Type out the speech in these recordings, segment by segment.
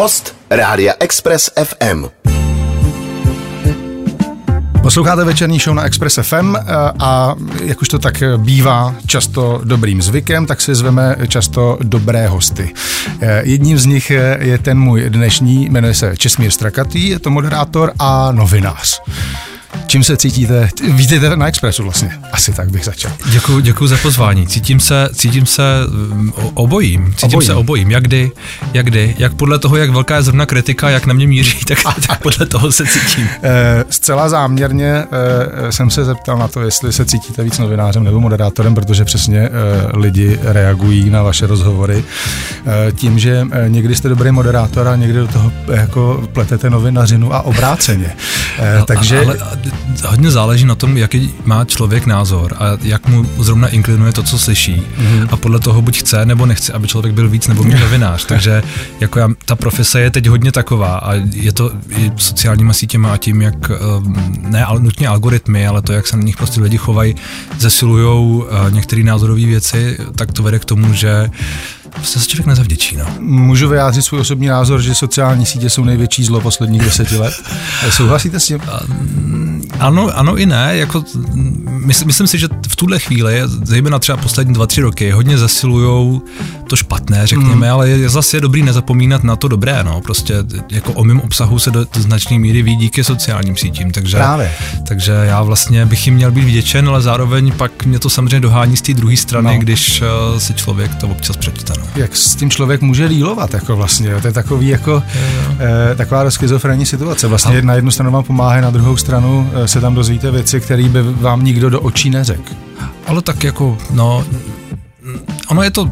Host Rádia Express FM. Posloucháte večerní show na Express FM eh, a jak už to tak bývá často dobrým zvykem, tak si zveme často dobré hosty. Eh, jedním z nich je ten můj dnešní, jmenuje se Česmír Strakatý, je to moderátor a novinář. Čím se cítíte? Vítejte na Expressu vlastně. Asi tak bych začal. Děkuji, děkuji za pozvání. Cítím se, cítím se mm, obojím. Cítím obojím. se obojím. Jak kdy, jak kdy. Jak podle toho, jak velká je zrovna kritika, jak na mě míří, tak, tak podle toho se cítím. E, zcela záměrně e, jsem se zeptal na to, jestli se cítíte víc novinářem nebo moderátorem, protože přesně e, lidi reagují na vaše rozhovory. E, tím, že někdy jste dobrý moderátor a někdy do toho jako pletete novinařinu a obráceně. E, no, takže... Ale, hodně záleží na tom, jaký má člověk názor a jak mu zrovna inklinuje to, co slyší. Mm-hmm. A podle toho buď chce nebo nechce, aby člověk byl víc nebo méně novinář. Takže jako já, ta profese je teď hodně taková a je to i sociálníma sítěma a tím, jak ehm, ne ale nutně algoritmy, ale to, jak se na nich prostě lidi chovají, zesilují eh, některé názorové věci, tak to vede k tomu, že se člověk nezavděčí. No. Můžu vyjádřit svůj osobní názor, že sociální sítě jsou největší zlo posledních deseti let. Souhlasíte s tím? Ano, ano i ne. Jako, myslím, myslím si, že v tuhle chvíli, zejména třeba poslední dva, tři roky, hodně zesilují to špatné, řekněme, mm. ale je zase je dobrý nezapomínat na to dobré. No. Prostě jako o mém obsahu se do, do značné míry ví díky sociálním sítím. Takže, Právě. takže já vlastně bych jim měl být vděčen, ale zároveň pak mě to samozřejmě dohání z té druhé strany, no. když uh, si člověk to občas přečte. Jak s tím člověk může dílovat, jako vlastně. To je takový jako, eh, taková schizofrenní situace. Vlastně a... na jednu stranu vám pomáhá, na druhou stranu eh, se tam dozvíte věci, které by vám nikdo do očí neřekl. Ale tak jako, no, ono je to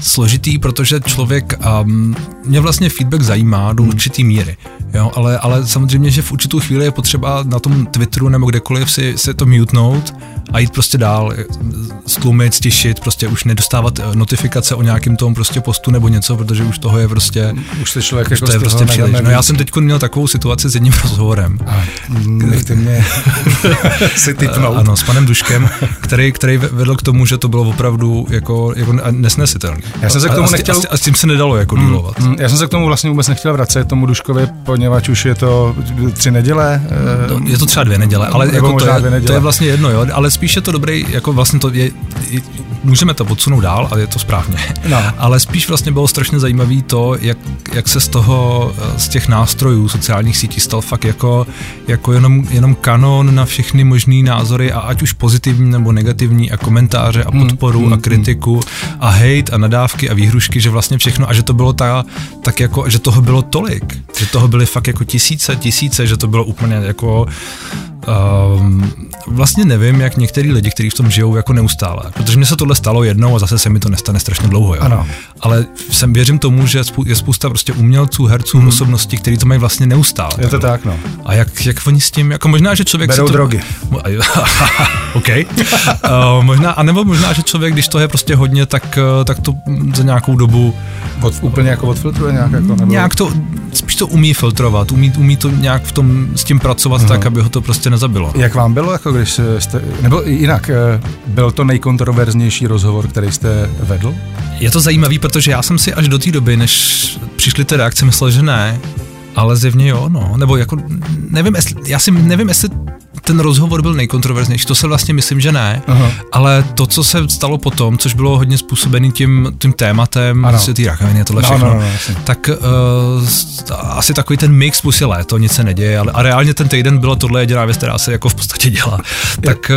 složitý, protože člověk, um, mě vlastně feedback zajímá do hmm. určitý míry, jo, ale, ale samozřejmě, že v určitou chvíli je potřeba na tom Twitteru nebo kdekoliv si, si to mutnout a jít prostě dál, stlumit, stišit, prostě už nedostávat eh, notifikace o nějakém tom prostě postu nebo něco, protože už toho je prostě, už se člověk už jako to je prostě příliš. No já jsem teď měl takovou situaci s jedním rozhovorem. A, nechte mě si typnout. Ano, s panem Duškem, který, který vedl k tomu, že to bylo opravdu jako, jako nesnesitelné. Já jsem se k tomu a, nechtěl... A, a s tím se nedalo jako mm, dílovat. Mm, já jsem se k tomu vlastně vůbec nechtěl vracet, tomu Duškovi, poněvadž už je to tři neděle. No, je to třeba dvě neděle, ale jako to, je, to je vlastně jedno, jo, ale spíš je to dobrý, jako vlastně to je, je můžeme to odsunout dál, ale je to správně. No. Ale spíš vlastně bylo strašně zajímavé to, jak, jak se z toho, z těch nástrojů sociálních sítí stal fakt jako, jako jenom, jenom kanon na všechny možné názory a ať už pozitivní nebo negativní a komentáře a hmm, podporu mm, a hmm. kritiku a hate a nadávky a výhrušky, že vlastně všechno a že to bylo ta, tak jako, že toho bylo tolik, že toho byly fakt jako tisíce, tisíce, že to bylo úplně jako Um, vlastně nevím, jak některý lidi, kteří v tom žijou jako neustále, protože mi se tohle stalo jednou a zase se mi to nestane strašně dlouho. Jo? Ano. Ale jsem věřím tomu, že je spousta prostě umělců, herců, hmm. osobností, kteří to mají vlastně neustále. Je to tak, no. A jak, jak oni s tím, jako možná, že člověk Berou to... drogy. OK. uh, možná, anebo možná, že člověk, když to je prostě hodně, tak, uh, tak to za nějakou dobu od, úplně jako odfiltruje nějak? Jako, nebo... Nějak to, to umí filtrovat, umí, umí to nějak v tom, s tím pracovat uh-huh. tak, aby ho to prostě nezabilo. Jak vám bylo, jako když jste, nebo jinak, eh, byl to nejkontroverznější rozhovor, který jste vedl? Je to zajímavý, protože já jsem si až do té doby, než přišly ty reakce, myslel, že ne, ale zjevně jo, no. Nebo jako, nevím, jestli, já si nevím, jestli ten rozhovor byl nejkontroverznější, to se vlastně myslím, že ne, Aha. ale to, co se stalo potom, což bylo hodně způsobený tím, tím tématem, vlastně ty rakoviny a tohle no, všechno, no, no, no, tak uh, asi takový ten mix plus je léto, nic se neděje, ale a reálně ten týden bylo tohle jediná věc, která se jako v podstatě dělá. tak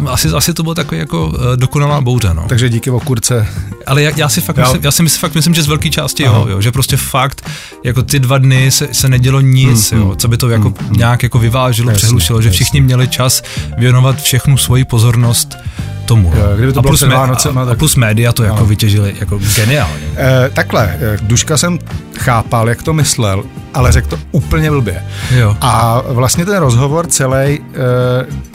uh, asi, asi to bylo takový jako uh, dokonalá bouře, no. Takže díky okurce. Ale já, já si fakt myslím, já si myslím, fakt myslím, že z velké části jo, jo, že prostě fakt, jako ty dva dny se, se nedělo nic, hmm, jo, co by to jako hmm, nějak jako vyvážilo, přehlušilo, že všichni měli čas věnovat všechnu svoji pozornost tomu. Kdyby to a, plus Vánoce, no, tak... a plus média to jako vytěžili jako geniálně. E, takhle, eh, Duška jsem chápal, jak to myslel, ale řekl to úplně blbě. Jo. A vlastně ten rozhovor celý e,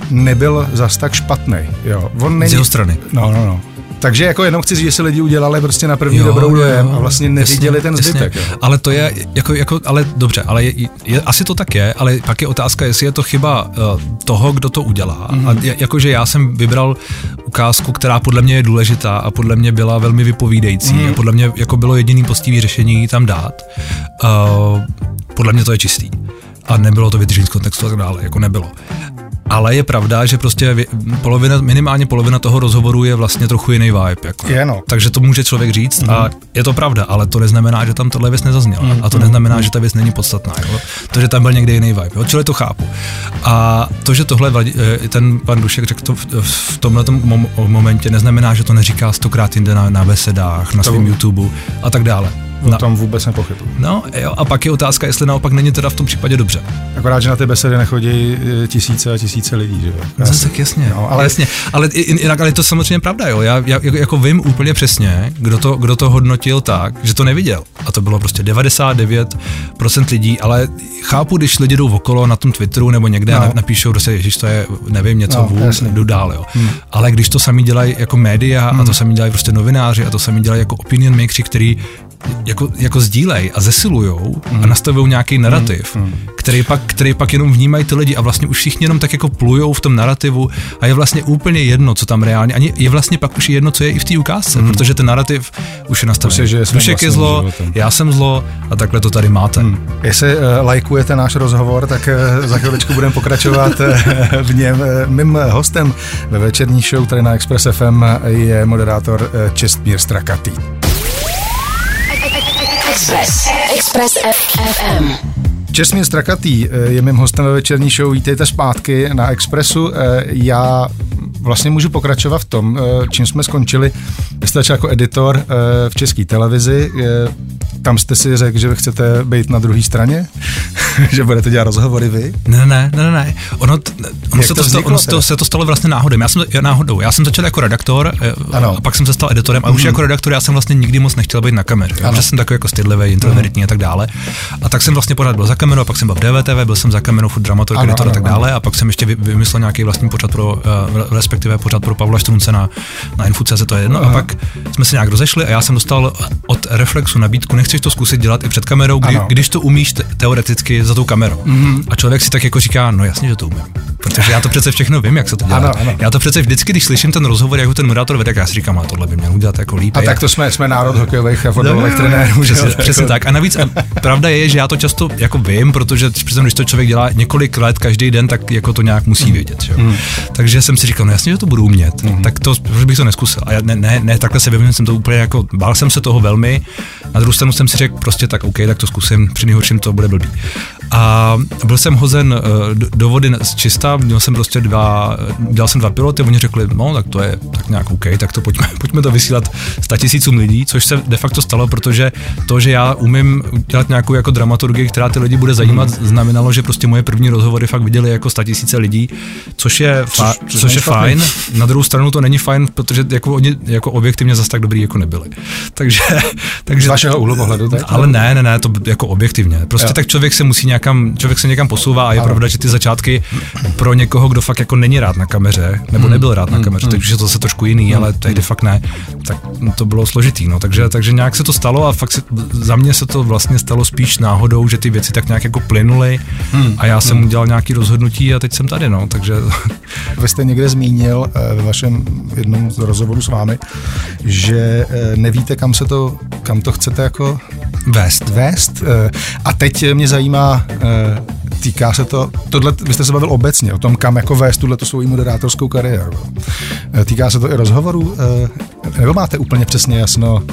nebyl zas tak špatný. Jo. On není... Z jeho strany. No, no, no. Takže jako jenom chci říct, že si lidi udělali prostě na první jo, dobrou dojem a vlastně neviděli jasně, ten zbytek. Jasně. Ale to je, jako, jako, ale dobře, ale je, je, asi to tak je, ale pak je otázka, jestli je to chyba uh, toho, kdo to udělá. Mm. A jakože já jsem vybral ukázku, která podle mě je důležitá a podle mě byla velmi vypovídající mm. a podle mě jako bylo jediný postivý řešení tam dát. Uh, podle mě to je čistý a nebylo to vytržené z kontextu a tak dále, jako nebylo. Ale je pravda, že prostě polovina, minimálně polovina toho rozhovoru je vlastně trochu jiný vibe. Jako. Je, no. Takže to může člověk říct mm. a je to pravda, ale to neznamená, že tam tohle věc nezazněla. Mm. A to neznamená, že ta věc není podstatná. Jo. To, že tam byl někde jiný vibe. Jo. Čili to chápu. A to, že tohle eh, ten pan Dušek řekl to v tomhle momentě, neznamená, že to neříká stokrát jinde na, na besedách, na svém YouTube a tak dále. O no. tom vůbec nepochybuji. No jo, a pak je otázka, jestli naopak není teda v tom případě dobře. Akorát, že na ty besedy nechodí e, tisíce a tisíce lidí, že jo? No, tak jasně, no, ale... jasně. Ale jinak, ale je to samozřejmě pravda, jo. Já, já jako vím úplně přesně, kdo to, kdo to hodnotil tak, že to neviděl. A to bylo prostě 99% lidí, ale chápu, když lidi jdou okolo na tom Twitteru nebo někde no. a napíšou, že prostě, ježiš, to je, nevím, něco no, vůbec, jdu dál, jo. Hmm. Ale když to sami dělají jako média hmm. a to sami dělají prostě novináři a to sami dělají jako opinion makers, který jako, jako sdílej a zesilujou mm. a nastavují nějaký narrativ, mm. který, pak, který pak jenom vnímají ty lidi a vlastně už všichni jenom tak jako plujou v tom narrativu a je vlastně úplně jedno, co tam reálně, ani je vlastně pak už jedno, co je i v té ukázce, mm. protože ten narrativ už je nastavený. Už je, Dušek je zlo, životem. já jsem zlo a takhle to tady máte. Mm. Jestli uh, lajkujete náš rozhovor, tak uh, za chviličku budeme pokračovat uh, v něm. Mým hostem ve večerní show tady na Express FM je moderátor Čestmír Strakatý. Express. Express FM. Česmín Strakatý eh, je mým hostem ve večerní show. Vítejte zpátky na Expressu. Eh, já vlastně můžu pokračovat v tom, eh, čím jsme skončili. Vy jste začal jako editor v české televizi. Tam jste si řekl, že vy chcete být na druhé straně? že budete dělat rozhovory vy? Ne, ne, ne, ne. Ono, ono, se, to, vzniklo, ono to, se to stalo vlastně náhodou. Já jsem, já náhodou. Já jsem začal jako redaktor ano. a pak jsem se stal editorem a mm-hmm. už mhm. jako redaktor já jsem vlastně nikdy moc nechtěl být na kameře. Já jsem takový jako stydlivý, introvertní mm-hmm. a tak dále. A tak jsem vlastně pořád byl za kamerou, pak jsem byl v DVTV, byl jsem za kamerou, furt dramaturg, editor a tak dále, a pak jsem ještě vymyslel nějaký vlastní pořad pro, uh, respektive pořad pro Pavla Štrunce na, na Info.cz, to je jedno. Aha. A pak jsme se nějak rozešli a já jsem dostal od Reflexu nabídku, nechceš to zkusit dělat i před kamerou, kdy, když to umíš te- teoreticky za tou kamerou. Mm-hmm. A člověk si tak jako říká, no jasně, že to umím. Protože já to přece všechno vím, jak se to dělá. Ano, ano. Já to přece vždycky, když slyším ten rozhovor, jak ten moderátor vede, tak já si říkám, a tohle by měl udělat jako líp. A tak to jsme, jsme národ hokejových a fotbalových trenérů. Přesně, přesně tak. A navíc a pravda je, že já to často jako vím, protože přece, když to člověk dělá několik let každý den, tak jako to nějak musí mm. vědět. Že? Mm. Takže jsem si říkal, no jasně, že to budu umět, mm. tak to, proč bych to neskusil. A já ne, ne, ne takhle se vyvím, jsem to úplně jako, bál jsem se toho velmi. Na druhou stranu jsem si řekl, prostě tak OK, tak to zkusím, při nejhorším to bude blbý. A byl jsem hozen uh, do vody z čista, měl jsem prostě dva, dělal jsem dva piloty, oni řekli, no tak to je tak nějak OK, tak to pojďme, pojďme to vysílat 100 tisícům lidí, což se de facto stalo, protože to, že já umím dělat nějakou jako dramaturgii, která ty lidi bude zajímat, hmm. znamenalo, že prostě moje první rozhovory fakt viděli jako 100 tisíce lidí, což je, fa- což, což je fajn. Fajn. Na druhou stranu to není fajn, protože jako oni jako objektivně zase tak dobrý jako nebyli. Takže, takže z vašeho úhlu pohledu, tak? Ale ne, ne, ne, to jako objektivně. Prostě jo. tak člověk se musí někam, člověk se někam posouvá a je ano. pravda, že ty začátky pro někoho, kdo fakt jako není rád na kameře, nebo hmm. nebyl rád na hmm. kameře, hmm. takže je to zase trošku jiný, hmm. ale tehdy fakt ne, tak to bylo složitý, no. Takže, takže nějak se to stalo a fakt se, za mě se to vlastně stalo spíš náhodou, že ty věci tak nějak jako plynuly hmm. a já jsem hmm. udělal nějaký rozhodnutí a teď jsem tady, no, takže... Vy jste někde zmínil eh, ve vašem jednom z rozhovoru s vámi, že eh, nevíte, kam se to, kam to chcete jako vést. vést. Eh, a teď mě zajímá, týká se to, tohle, vy jste se bavil obecně o tom, kam jako vést tuhle svou moderátorskou kariéru. Týká se to i rozhovorů, nebo máte úplně přesně jasno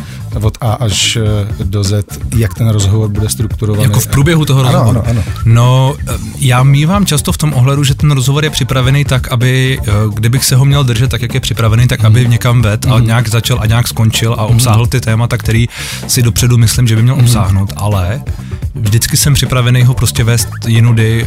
od A až do Z, jak ten rozhovor bude strukturovaný? Jako v průběhu toho rozhovoru? Ano, ano, ano. No, já mývám často v tom ohledu, že ten rozhovor je připravený tak, aby, kdybych se ho měl držet tak, jak je připravený, tak aby mhm. někam ved a mhm. nějak začal a nějak skončil a obsáhl ty témata, který si dopředu myslím, že by měl mhm. obsáhnout, ale vždycky jsem připravený ho prostě vést jinudy,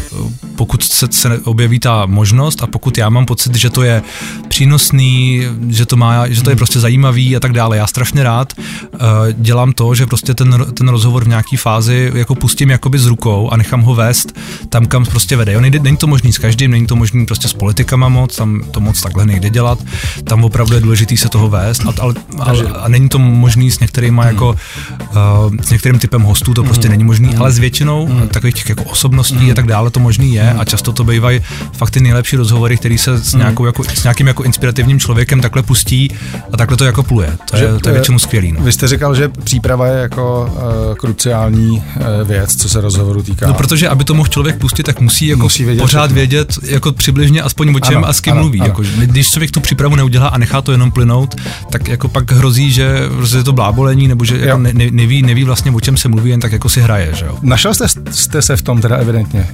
pokud se, se objeví ta možnost a pokud já mám pocit, že to je přínosný, že to, má, že to je prostě zajímavý a tak dále. Já strašně rád uh, dělám to, že prostě ten, ten rozhovor v nějaký fázi jako pustím jakoby z rukou a nechám ho vést tam, kam prostě vede. Jo, nejde, není to možný s každým, není to možný prostě s politikama moc, tam to moc takhle nejde dělat, tam opravdu je důležitý se toho vést, a, ale, ale, a není to možný s některýma hmm. jako, uh, s některým typem hostů, to prostě hmm. není možný, hmm. ale s většinou hmm. takových těch jako osobností hmm. a tak dále to možný je hmm. a často to bývají fakt ty nejlepší rozhovory, který se s, hmm. nějakou, jako, s nějakým jako inspirativním člověkem takhle pustí a takhle to jako pluje. To, je, to je většinou skvělý. No. Vy jste říkal, že příprava je jako uh, kruciální uh, věc, co se rozhovoru týká. No protože aby to mohl člověk pustit, tak musí jako musí vědět pořád všechno. vědět jako přibližně aspoň o čem ano, a s kým ano, mluví. Ano. Jako, když člověk tu přípravu neudělá a nechá to jenom plynout, tak jako pak hrozí, že prostě je to blábolení nebo že jako ne, neví, neví vlastně o čem se mluví, jen tak jako si hraje. Že jo? Našel jste, jste se v tom teda evidentně?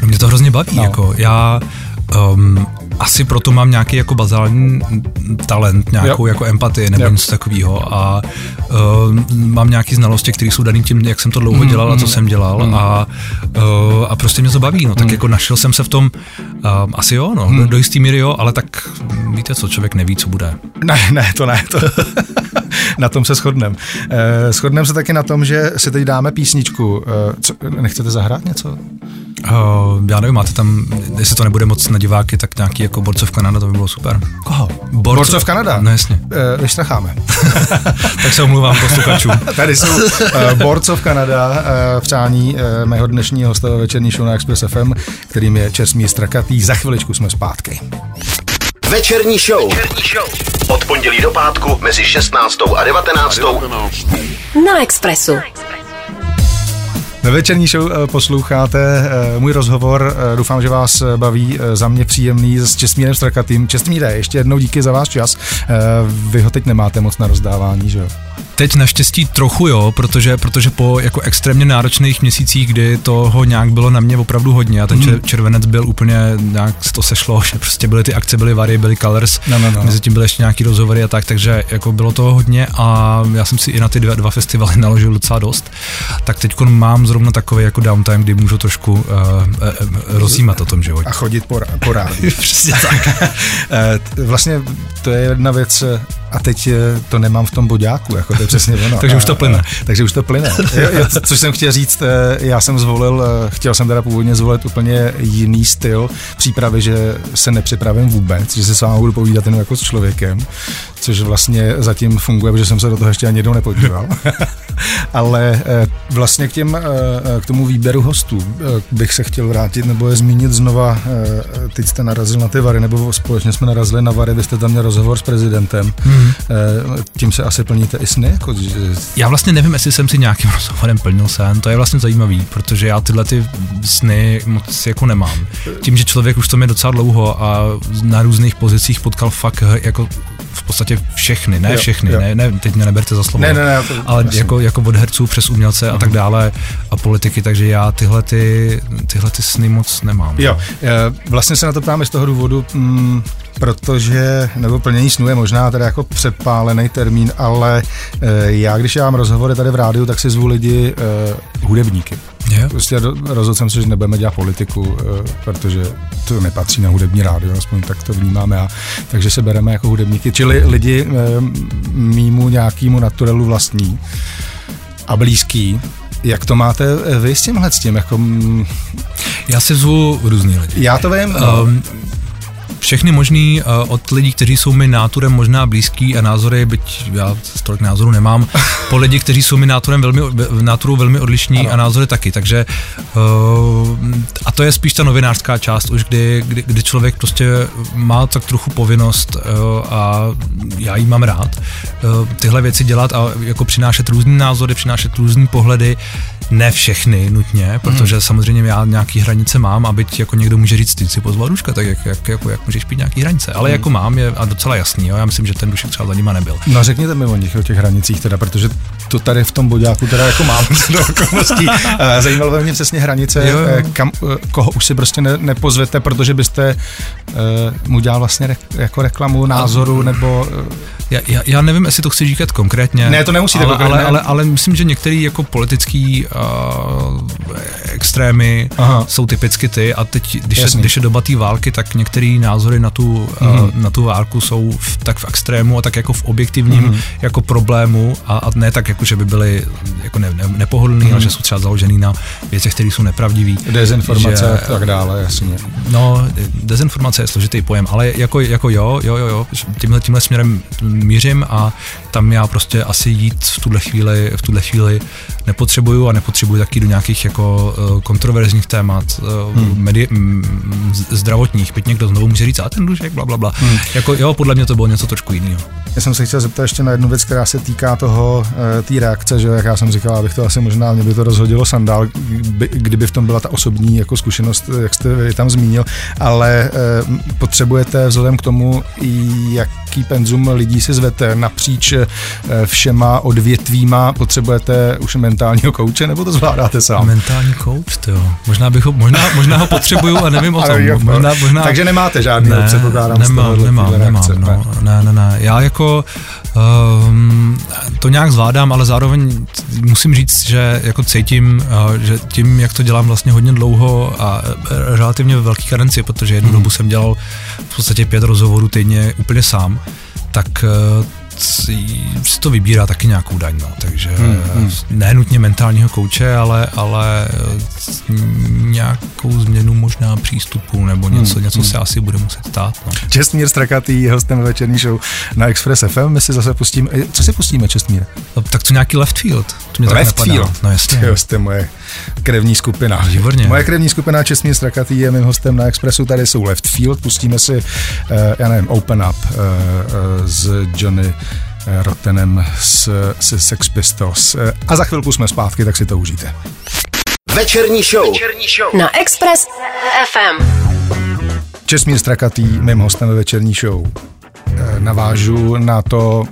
No mě to hrozně baví. No. Jako, já um, asi proto mám nějaký jako bazální talent, nějakou jo. jako empatii nebo něco takového a uh, mám nějaké znalosti, které jsou dané tím, jak jsem to dlouho mm, dělal a co mm, jsem dělal mm. a, uh, a prostě mě to baví, no tak mm. jako našel jsem se v tom, uh, asi jo, no, mm. do, do jistý míry jo, ale tak víte co, člověk neví, co bude. Ne, ne, to ne, to na tom se shodneme. Uh, shodneme se taky na tom, že si teď dáme písničku. Uh, co, nechcete zahrát něco? Uh, já nevím, máte tam, jestli to nebude moc na diváky, tak nějaký jako Borcov Kanada, to by bylo super. Koho? Borcov, Borcov Kanada? No jasně. Uh, vyštracháme. tak se omluvám posluchačům. Tady jsou uh, Borcov Kanada, uh, přání uh, mého dnešního hosta večerní show na Express FM, kterým je Česmír Strakatý. Za chviličku jsme zpátky. Večerní show. Večerní show. Od pondělí do pátku mezi 16. a 19. A 19. Na Expressu. Na Expressu. Ve večerní show eh, posloucháte eh, můj rozhovor. Eh, doufám, že vás baví za mě příjemný s Čestmírem Strakatým. Čestmíre, ještě jednou díky za váš čas. Vy ho teď nemáte moc na rozdávání, že jo? Teď naštěstí trochu jo, protože, protože po jako extrémně náročných měsících, kdy toho nějak bylo na mě opravdu hodně a ten mm. červenec byl úplně, nějak to sešlo, že prostě byly ty akce, byly vary, byly colors, no, no, no. mezi tím byly ještě nějaký rozhovory a tak, takže jako bylo toho hodně a já jsem si i na ty dva, dva festivaly naložil docela dost. Tak teď mám zrovna takový jako downtime, kdy můžu trošku uh, uh, rozjímat o tom životě. A chodit po, po rádi. Přesně tak. vlastně to je jedna věc, a teď to nemám v tom boďáku, jako to je přesně ono. takže už to plyne. takže už to plyne. Což jsem chtěl říct, eh, já jsem zvolil, eh, chtěl jsem teda původně zvolit úplně jiný styl přípravy, že se nepřipravím vůbec, že se s vámi budu povídat jenom jako s člověkem, což vlastně zatím funguje, protože jsem se do toho ještě ani jednou nepodíval. Ale eh, vlastně k, těm, k tomu výběru hostů bych se chtěl vrátit nebo je zmínit znova, teď jste narazil na ty Vary, nebo společně jsme narazili na Vary, vy jste tam měl rozhovor s prezidentem. Hmm. Tím se asi plníte i sny? Jako, že... Já vlastně nevím, jestli jsem si nějakým rozhovorem plnil sen, to je vlastně zajímavý, protože já tyhle ty sny moc jako nemám. Tím, že člověk už to mě docela dlouho a na různých pozicích potkal fakt jako v podstatě všechny, ne jo, všechny, jo. Ne, ne, teď mě neberte za slovo, ne, ne, ne, to, ale jako, jako od herců přes umělce uh-huh. a tak mhm. dále a politiky, takže já tyhle, ty, tyhle ty sny moc nemám. Jo, vlastně se na to ptám z toho důvodu, mm, protože, nebo plnění snů je možná teda jako předpálený termín, ale e, já, když já mám rozhovory tady v rádiu, tak si zvu lidi e, hudebníky. Yeah. Prostě rozhodl jsem se, že nebudeme dělat politiku, e, protože to nepatří na hudební rádio, aspoň tak to vnímáme já. Takže se bereme jako hudebníky, čili lidi e, mýmu nějakýmu naturelu vlastní a blízký, jak to máte vy s tímhle s tím? Jako... Já si zvu různý lidi. Já to vím. Um, všechny možný uh, od lidí, kteří jsou mi náturem možná blízký a názory, byť já tolik názorů nemám, po lidi, kteří jsou mi náturem velmi, náturu velmi odlišní ano. a názory taky, takže uh, a to je spíš ta novinářská část už, kdy, kdy, kdy člověk prostě má tak trochu povinnost uh, a já jí mám rád tyhle věci dělat a jako přinášet různé názory, přinášet různé pohledy, ne všechny nutně, protože hmm. samozřejmě já nějaký hranice mám a byť jako někdo může říct, ty si pozval Duška, tak jak, jak, jako, jak můžeš pít nějaký hranice, ale hmm. jako mám je a docela jasný, jo, já myslím, že ten Dušek třeba za nima nebyl. No řekněte mi o nich, o těch hranicích teda, protože to tady v tom bodáku teda jako mám do okolností. Eh, zajímalo mě přesně hranice, jo, jo. Eh, kam, eh, koho už si prostě ne, nepozvete, protože byste uh, mu dělal vlastně re, jako reklamu názoru nebo... Uh, já, já, já nevím, jestli to chci říkat konkrétně. Ne, to nemusíte ale, ale, ale, ale myslím, že některý jako politický uh, extrémy Aha. jsou typicky ty a teď, když, je, když je doba té války, tak některé názory na tu, mm. uh, na tu válku jsou v, tak v extrému a tak jako v objektivním mm. jako problému a, a ne tak jako, že by byly jako ne, ne, nepohodlný, mm. ale že jsou třeba založený na věcech, které jsou nepravdivý. Dezinformace a tak dále, jasně. No, dezinformace je složitý pojem, ale jako, jako jo, jo, jo, jo, tímhle, tímhle směrem mířím a tam já prostě asi jít v tuhle chvíli, v tuhle chvíli nepotřebuju a nepotřebuju taky do nějakých jako uh, kontroverzních témat, uh, hmm. medi- zdravotních, byť někdo znovu může říct, a ten dušek, bla, bla, bla. Hmm. Jako, jo, podle mě to bylo něco trošku jiného. Já jsem se chtěl zeptat ještě na jednu věc, která se týká toho, uh, té reakce, že jak já jsem říkal, abych to asi možná, mě by to rozhodilo sandál, kdyby v tom byla ta osobní jako zkušenost, jak jste tam zmínil, ale potřebujete vzhledem k tomu, jaký penzum lidí si zvete napříč všema odvětvíma, potřebujete už mentálního kouče, nebo to zvládáte sám? Mentální kouč, jo. Možná, bych ho, možná, možná ho potřebuju a nevím o tom. Možná, možná, Takže nemáte žádný, ne, předpokládám nemám, nemám, nemám, no, ne, ne, ne. Já jako um, to nějak zvládám, ale zároveň musím říct, že jako cítím, uh, že tím, jak to dělám vlastně hodně dlouho a uh, relativně ve velké karenci, protože jednu hmm. dobu jsem dělal v podstatě pět rozhovorů týdně úplně sám, tak uh, si to vybírá taky nějakou daň, no. takže hmm, hmm. ne nutně mentálního kouče, ale, ale nějakou změnu možná přístupu nebo něco, hmm, něco hmm. se asi bude muset stát. No. Čestmír Strakatý, hostem večerní show na Express FM, my si zase pustíme, co si pustíme Čestmír? No, tak co nějaký left field? To mě left field? No jasně. Jo, jste moje krevní skupina. Výborně. Moje krevní skupina Čestmír Strakatý je mým hostem na Expressu, tady jsou left field, pustíme si, uh, já nevím, Open Up uh, uh, z Johnny Rottenem z, z Sex Pistols. A za chvilku jsme zpátky, tak si to užijte. Večerní show. Večerní show. Na Express FM. Česmír Strakatý, mým hostem ve Večerní show. E, navážu na to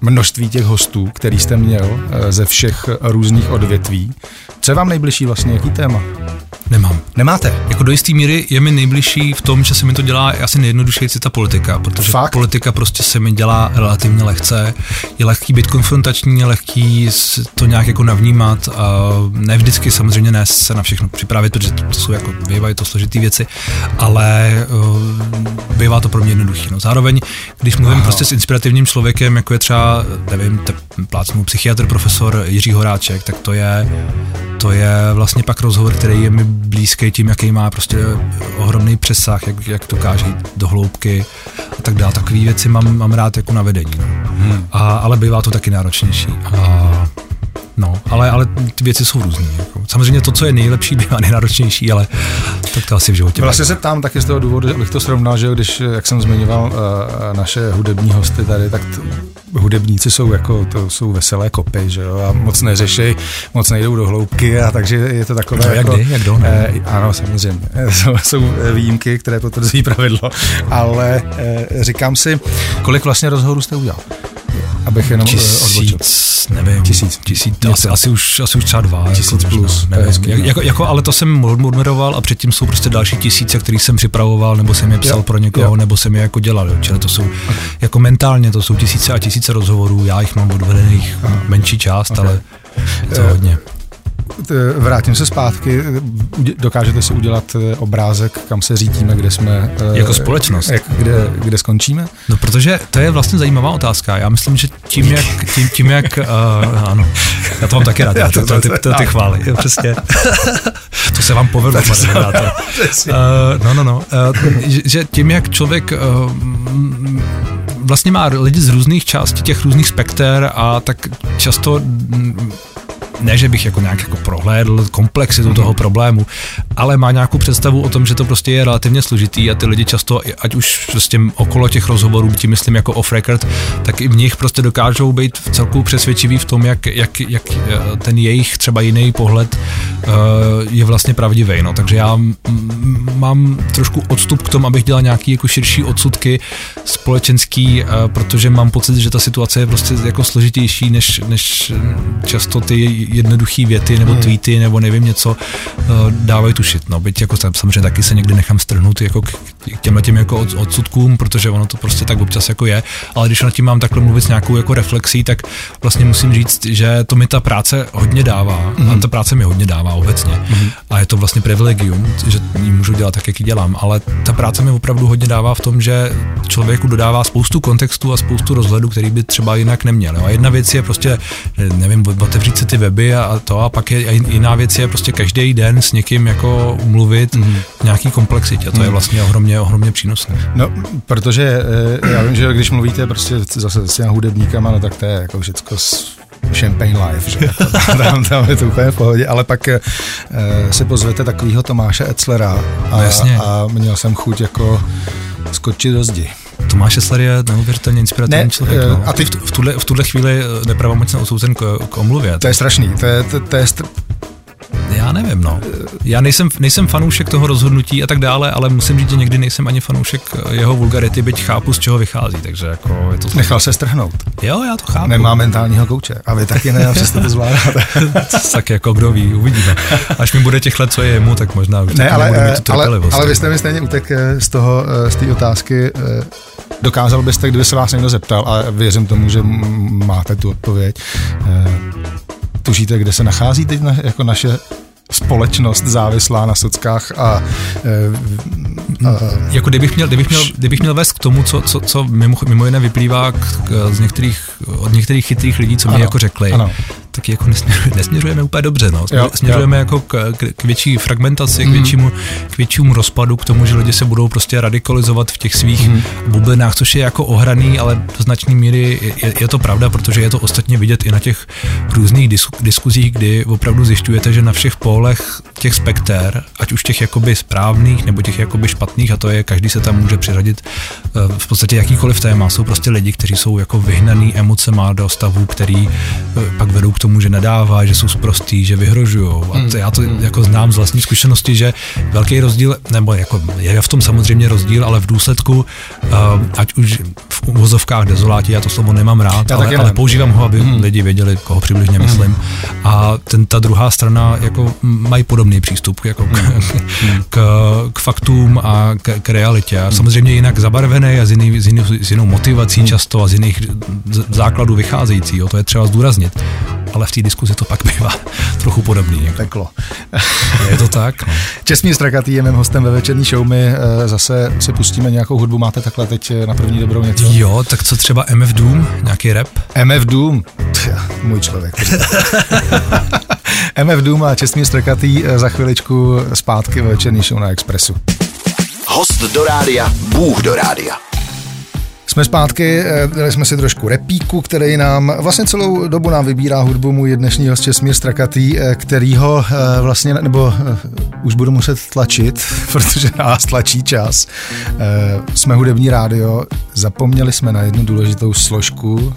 množství těch hostů, který jste měl e, ze všech různých odvětví. Co je vám nejbližší vlastně, jaký téma? Nemám. Nemáte? Jako do jisté míry je mi nejbližší v tom, že se mi to dělá asi nejjednodušející ta politika, protože Fakt? politika prostě se mi dělá relativně lehce. Je lehký být konfrontační, je lehký to nějak jako navnímat. A ne vždycky samozřejmě ne se na všechno připravit, protože to, to jsou jako bývají to složitý věci, ale uh, bývá to pro mě jednoduchý. No. Zároveň, když mluvím Aha. prostě s inspirativním člověkem, jako je třeba, nevím, plácnu psychiatr, profesor Jiří Horáček, tak to je to je vlastně pak rozhovor, který je mi blízký tím, jaký má prostě ohromný přesah, jak, jak dokáže jít do hloubky a tak dále. Takové věci mám, mám rád jako na vedení. No. Hmm. A, ale bývá to taky náročnější. A No, ale, ale ty věci jsou různé. Jako. Samozřejmě to, co je nejlepší, bývá nejnáročnější, ale tak to asi v životě. Vlastně se ptám taky z toho důvodu, abych to srovnal, že když, jak jsem zmiňoval uh, naše hudební hosty tady, tak t- hudebníci jsou jako, to jsou veselé kopy, že jo, a moc neřeší, moc nejdou do hloubky a takže je to takové no, jako... Jak, kdy, jak do, ne? Uh, ano, samozřejmě. jsou, jsou výjimky, které potvrzují pravidlo, ale uh, říkám si, kolik vlastně rozhovorů jste udělal? Abych jenom tisíc, odbočil. nevím, tisíc, tisíc asi, asi, už, asi už třeba dva. Tisíc jako, plus. Nevím, hezky, jak, jako, jako, ale to jsem moderoval a předtím jsou prostě další tisíce, který jsem připravoval, nebo jsem je psal jo, pro někoho, jo. nebo jsem je jako dělal. Jo. Čili to jsou okay. jako mentálně, to jsou tisíce a tisíce rozhovorů, já jich mám odvedených Aha. menší část, okay. ale je to hodně vrátím se zpátky. Dokážete si udělat eh, obrázek, kam se řídíme, kde jsme... Eh, jako společnost. Jak, kde, kde skončíme? No, protože to je vlastně zajímavá otázka. Já myslím, že tím, jak... Tím, tím jak uh, ano, já to mám taky rád, já to, to, ty, to, ty chvály. Jo, přesně. to se vám povedlo, pane uh, No, no, no. Uh, že tím, jak člověk uh, vlastně má lidi z různých částí těch různých spekter a tak často ne, že bych jako nějak jako prohlédl komplexitu toho problému, ale má nějakou představu o tom, že to prostě je relativně složitý a ty lidi často, ať už prostě okolo těch rozhovorů, tím myslím jako off record, tak i v nich prostě dokážou být v celku přesvědčivý v tom, jak, jak, jak eh, ten jejich třeba jiný pohled je vlastně pravdivý. No. Takže já mám trošku odstup k tomu, abych dělal nějaký jako širší odsudky společenský, protože mám pocit, že ta situace je prostě jako složitější, než, než často ty jednoduché věty nebo hmm. tweety nebo nevím něco dávají tušit. No. Byť jako samozřejmě taky se někdy nechám strhnout jako k těmhle těm jako odsudkům, protože ono to prostě tak občas jako je, ale když na tím mám takhle mluvit s nějakou jako reflexí, tak vlastně musím říct, že to mi ta práce hodně dává mm. a ta práce mi hodně dává obecně mm. a je to vlastně privilegium, že ji můžu dělat tak, jak ji dělám, ale ta práce mi opravdu hodně dává v tom, že člověku dodává spoustu kontextu a spoustu rozhledu, který by třeba jinak neměl. Jo. A jedna věc je prostě, nevím, otevřít si ty weby a to a pak je jiná věc je prostě každý den s někým jako umluvit mm. nějaký komplexitě. To mm. je mhm. vlastně ohromně, ohromně přínosné. No, protože eh, já vím, že když mluvíte prostě zase s těmi hudebníkama, no tak to je jako všecko Champagne Life, že? Jako tam, tam je to úplně v pohodě, ale pak e, si pozvete takového Tomáše Etzlera a, no, jasně. a měl jsem chuť jako skočit do zdi. Tomáš Esler je neuvěřitelně inspirativní ne, člověk. No. A ty v, v, tuhle, v tuhle chvíli nepravomocně odsouzen k, k omluvě. To je strašný, to je, to, to je str- já nevím, no. Já nejsem, nejsem fanoušek toho rozhodnutí a tak dále, ale musím říct, že někdy nejsem ani fanoušek jeho vulgarity, byť chápu, z čeho vychází, takže jako je to... Nechal se strhnout. Jo, já to chápu. Nemá mentálního kouče a vy taky ne, přesto to zvládáte. tak jako kdo ví, uvidíme. Až mi bude těch let, co je jemu, tak možná už ne, ale, mít tu ale, ale vy jste mi stejně utek eh, z toho, eh, z té otázky, eh, dokázal byste, kdyby se vás někdo zeptal, a věřím tomu, že máte tu odpověď, tušíte, kde se nachází teď na, jako naše společnost závislá na sockách a, eh, a jako kdybych měl, kdybych měl, kdybych měl vést k tomu, co, co, co mimo, mimo jiné vyplývá k, k, z některých, od některých chytrých lidí, co mi jako řekli, ano taky jako nesměřujeme, nesměřujeme úplně dobře. No. Jo, Směřujeme jo. jako k, k, k větší fragmentaci, mm. k, většímu, k většímu rozpadu, k tomu, že lidi se budou prostě radikalizovat v těch svých mm. bublinách, což je jako ohraný, ale do značné míry je, je to pravda, protože je to ostatně vidět i na těch různých dis, diskuzích, kdy opravdu zjišťujete, že na všech pólech těch spekter, ať už těch jakoby správných nebo těch jakoby špatných, a to je, každý se tam může přiřadit eh, v podstatě jakýkoliv téma, jsou prostě lidi, kteří jsou jako vyhnaný emocema do stavu, který eh, pak vedou k tomu, tomu, že nadává, že jsou sprostý, že vyhrožují. A to, já to hmm. jako znám z vlastní zkušenosti, že velký rozdíl, nebo jako je v tom samozřejmě rozdíl, ale v důsledku, uh, ať už v uvozovkách dezoláti, já to slovo nemám rád, ale, ale používám ho, aby hmm. lidi věděli, koho přibližně hmm. myslím. A ten, ta druhá strana jako mají podobný přístup jako k, hmm. k, k faktům a k, k realitě. A samozřejmě jinak zabarvený a z, jiný, z, jiný, z jinou motivací hmm. často a z jiných základů vycházející. Jo, to je třeba zdůraznit ale v té diskuzi to pak bývá trochu podobný. Jako. Peklo. Je to tak. No. Česmír Strakatý je mým hostem ve večerní show. My eh, zase si pustíme nějakou hudbu. Máte takhle teď eh, na první dobrou něco? Jo, tak co třeba MF Doom, nějaký rap? MF Doom, Tja, můj člověk. MF Doom a Česmír Strakatý eh, za chviličku zpátky ve večerní show na Expressu. Host do rádia, Bůh do rádia. Jsme zpátky, eh, dali jsme si trošku repíku, který nám vlastně celou dobu nám vybírá hudbu můj dnešní host Česmír Strakatý, eh, kterýho eh, vlastně, nebo už budu muset tlačit, protože nás tlačí čas. Jsme hudební rádio, zapomněli jsme na jednu důležitou složku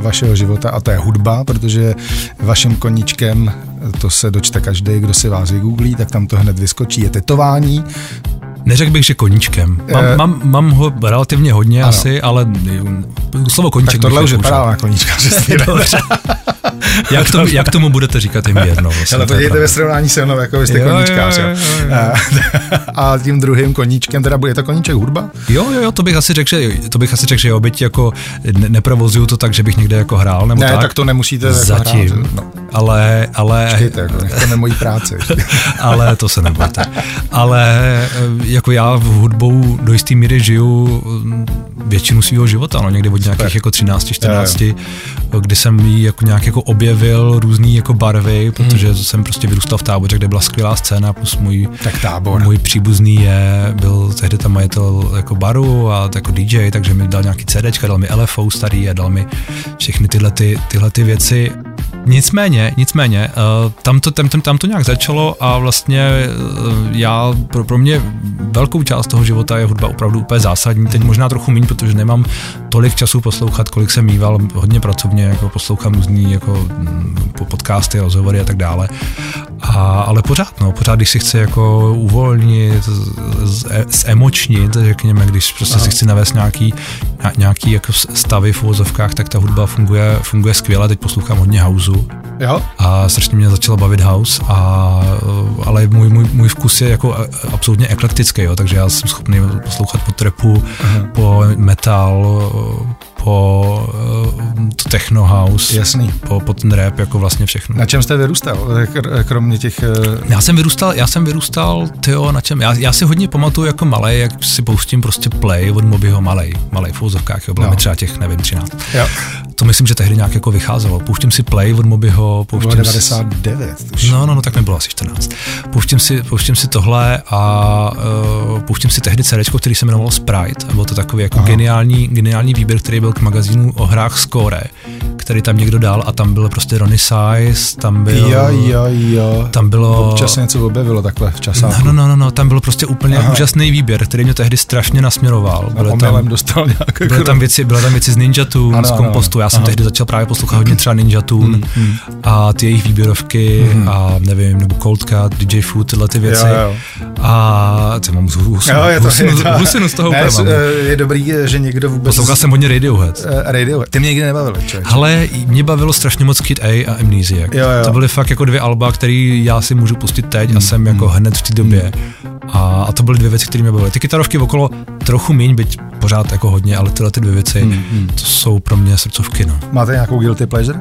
vašeho života a to je hudba, protože vaším koníčkem, to se dočte každý, kdo si vás vygooglí, tak tam to hned vyskočí, je tetování. Neřekl bych, že koníčkem. Mám, uh, mám, mám ho relativně hodně ano. asi, ale slovo koníček. Tak tohle už vypadá na koníčka. jak, to, jak tomu budete říkat jim jedno? Vlastně, Ale podívejte ve srovnání se mnou, jako vy jste koníčkář. Jo, jo, jo, jo. A tím druhým koníčkem, teda bude to koníček hudba? Jo, jo, jo, to bych asi řekl, že, to bych asi řekl, že jo, byť jako ne, neprovozuju to tak, že bych někde jako hrál, nebo ne, tak. tak to nemusíte jako Zatím, hrát, no. Ale, ale... Počkejte, jako, nechte mojí práci. ale to se nebojte. Ale jako já v hudbou do jisté míry žiju mm, většinu svého života, no, někdy od nějakých jako 13, 14, kdy jsem jí jako nějak jako objevil různý jako barvy, protože hmm. jsem prostě vyrůstal v táboře, kde byla skvělá scéna, plus můj, tak tábor. můj příbuzný je, byl tehdy tam majitel jako baru a jako DJ, takže mi dal nějaký CD, dal mi LFO starý a dal mi všechny tyhle, ty, tyhle ty věci. Nicméně, nicméně, uh, tam, to, tam, tam, to nějak začalo a vlastně uh, já, pro, pro mě velkou část toho života je hudba opravdu úplně zásadní. Teď možná trochu méně, protože nemám tolik času poslouchat, kolik jsem mýval hodně pracovně, jako poslouchám různý jako mm, podcasty, rozhovory a tak dále. A ale pořád, no, pořád, když si chci jako uvolnit, zemočnit, řekněme, když prostě Aha. si chci navést nějaký, nějaký jako stavy v uvozovkách, tak ta hudba funguje, funguje skvěle. Teď poslouchám hodně houseu. Jo? A strašně mě začala bavit house, a, ale můj, můj, můj vkus je jako absolutně eklektický, jo, takže já jsem schopný poslouchat po trepu, Aha. po metal, po uh, to techno house, Jasný. Po, po ten rap, jako vlastně všechno. Na čem jste vyrůstal, kromě těch... Já jsem vyrůstal, já jsem vyrůstal, tyjo, na čem, já, já si hodně pamatuju jako malý, jak si pouštím prostě play od Mobyho malej, malej v úzovkách, jo, bylo no. mi třeba těch, nevím, 13. Jo. To myslím, že tehdy nějak jako vycházelo. Pouštím si play od Mobyho, pouštím 99, si... No, no, no, tak mi bylo asi 14. Pouštím si, pouštím si tohle a uh, pouštím si tehdy CD, který se jmenoval Sprite. A byl to takový jako geniální, geniální výběr, který byl k magazínu o hrách Score, který tam někdo dal a tam byl prostě Ronnie Size, tam byl... Jo, jo, jo. Tam bylo... Občas něco objevilo takhle v časáku. No, no, no, no, tam byl prostě úplně Aha. úžasný výběr, který mě tehdy strašně nasměroval. Byly tam, dostal nějak. Byly tam věci, byla tam věci z Ninja Tune, z kompostu. Já jsem Aha. tehdy začal právě poslouchat hodně třeba Ninja Tune hmm, hmm. a ty jejich výběrovky hmm. a nevím, nebo Cold Cut, DJ Food, tyhle ty věci. Jo, jo. A ty mám husinu, jo, je to, husinu, je to, husinu z toho ne, je dobrý, že někdo vůbec... Poslouchal jsem hodně Radiohead. Uh, Radiohead. Ty mě nikdy nebavili, člověk. Ale mě bavilo strašně moc Kid A a Amnesia. Jo, jo. To byly fakt jako dvě alba, které já si můžu pustit teď hmm. a jsem jako hmm. hned v té době. Hmm. A, a to byly dvě věci, které mě bavily. Ty kytarovky okolo trochu méně, byť pořád jako hodně, ale tyhle ty dvě věci, hmm. hmm. to jsou pro mě srdcovky. No. Máte nějakou guilty pleasure?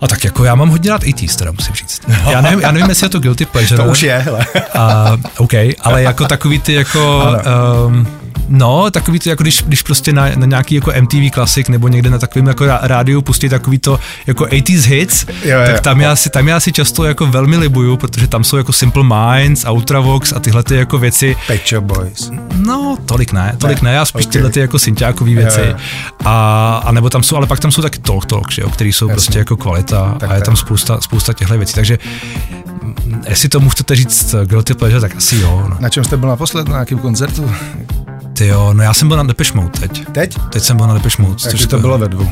A tak jako já mám hodně rád 80s, teda musím říct. Já nevím, já nevím jestli je to guilty pleasure. To už je, hele. A, OK, ale jako takový ty jako... Um, No, takový to, jako když, když prostě na, na nějaký jako MTV klasik nebo někde na takovém jako rádiu pustí takový to jako 80s hits, jo, jo, tak tam já, si, tam já si často jako velmi libuju, protože tam jsou jako Simple Minds, Ultravox a tyhle ty jako věci. Pet Shop Boys. No, tolik ne, tolik ne, ne já spíš okay. tyhle ty jako synťákový věci. Jo, jo. A, a nebo tam jsou, ale pak tam jsou taky Talk Talk, že jo, který jsou Jasně. prostě jako kvalita tak a je tam spousta, spousta těchto věcí, takže jestli tomu chcete říct guilty pleasure, tak asi jo. No. Na čem jste byl naposled, na nějakém koncertu? Ty jo, no já jsem byl na Depeche Mode teď. Teď? Teď jsem byl na Depeche Mode. což to bylo ve dvou.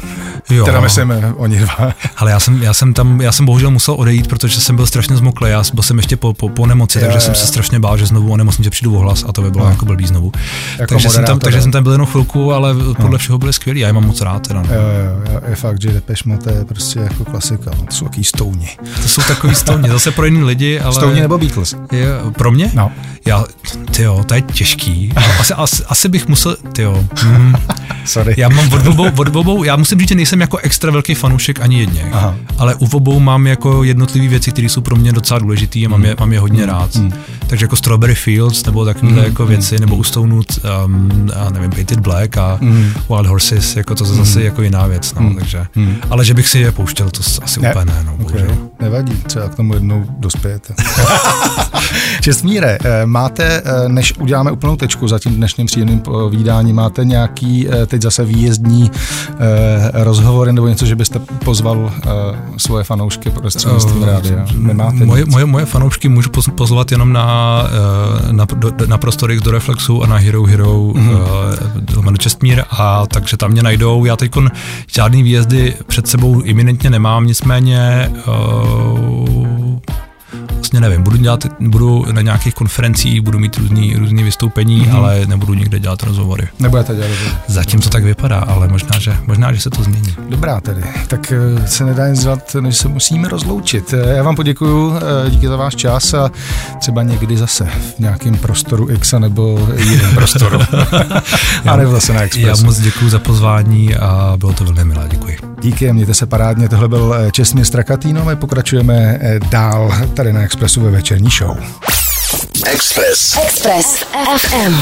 Jo. Teda myslím eh, oni dva. Ale já jsem, já jsem tam, já jsem bohužel musel odejít, protože jsem byl strašně zmoklý. Já byl jsem ještě po, po, po nemoci, takže je, jsem je. se strašně bál, že znovu onemocním, že přijdu o hlas a to by bylo no. jako blbý znovu. Jako takže, jsem tam, takže jsem tam byl jenom chvilku, ale podle no. všeho byli skvělí. Já je mám moc rád. Teda, no. jo, jo, jo, je fakt, že Depeche Mode je prostě jako klasika. No, to jsou takový stouni. To jsou takový stouni, zase pro jiný lidi, ale... Stouni nebo Beatles? Je, pro mě? No. Já, ty jo, to je těžký. Asi, asi, asi bych musel, ty jo. Mm. Sorry. Já mám od obou, od obou, já musím říct, že nejsem jako extra velký fanoušek ani jedně, Aha. ale u obou mám jako jednotlivé věci, které jsou pro mě docela důležité a mám, je, mám je hodně mm. rád. Mm. Takže jako Strawberry Fields nebo takovéhle mm. jako věci, nebo ustounut, um, a nevím, Painted Black a mm. Wild Horses, jako to zase mm. jako jiná věc, no, mm. takže. Mm. Ale že bych si je pouštěl, to asi ne. úplně ne, no, okay. Nevadí, třeba k tomu jednou dospějete. Čestmíre, eh, máte, eh, než uděláme úplnou tečku za tím dnešním příjemným povídáním, máte nějaký eh, teď zase výjezdní rozhovory nebo něco, že byste pozval svoje fanoušky prostřednictvím uh, rádia? Nemáte moje, moje, moje fanoušky můžu pozvat jenom na, na, na prostory do Reflexu a na Hero Hero mm-hmm. uh, Čestmír a takže tam mě najdou. Já teď žádný výjezdy před sebou iminentně nemám, nicméně uh, vlastně nevím, budu dělat, budu na nějakých konferencích, budu mít různý, různý vystoupení, mm-hmm. ale nebudu nikde dělat rozhovory. Nebudete dělat rozhovory. Zatím to tak vypadá, ale možná, že, možná, že se to změní. Dobrá tedy, tak eh, se nedá nic dělat, než se musíme rozloučit. Eh, já vám poděkuju, eh, díky za váš čas a třeba někdy zase v nějakém prostoru X nebo jiném prostoru. a nebo zase na Express. Já moc děkuji za pozvání a bylo to velmi milé, děkuji. Díky, mějte se parádně, tohle byl Čestmír Strakatýno, my pokračujeme dál tady na Expressu ve večerní show. Express. Express FM.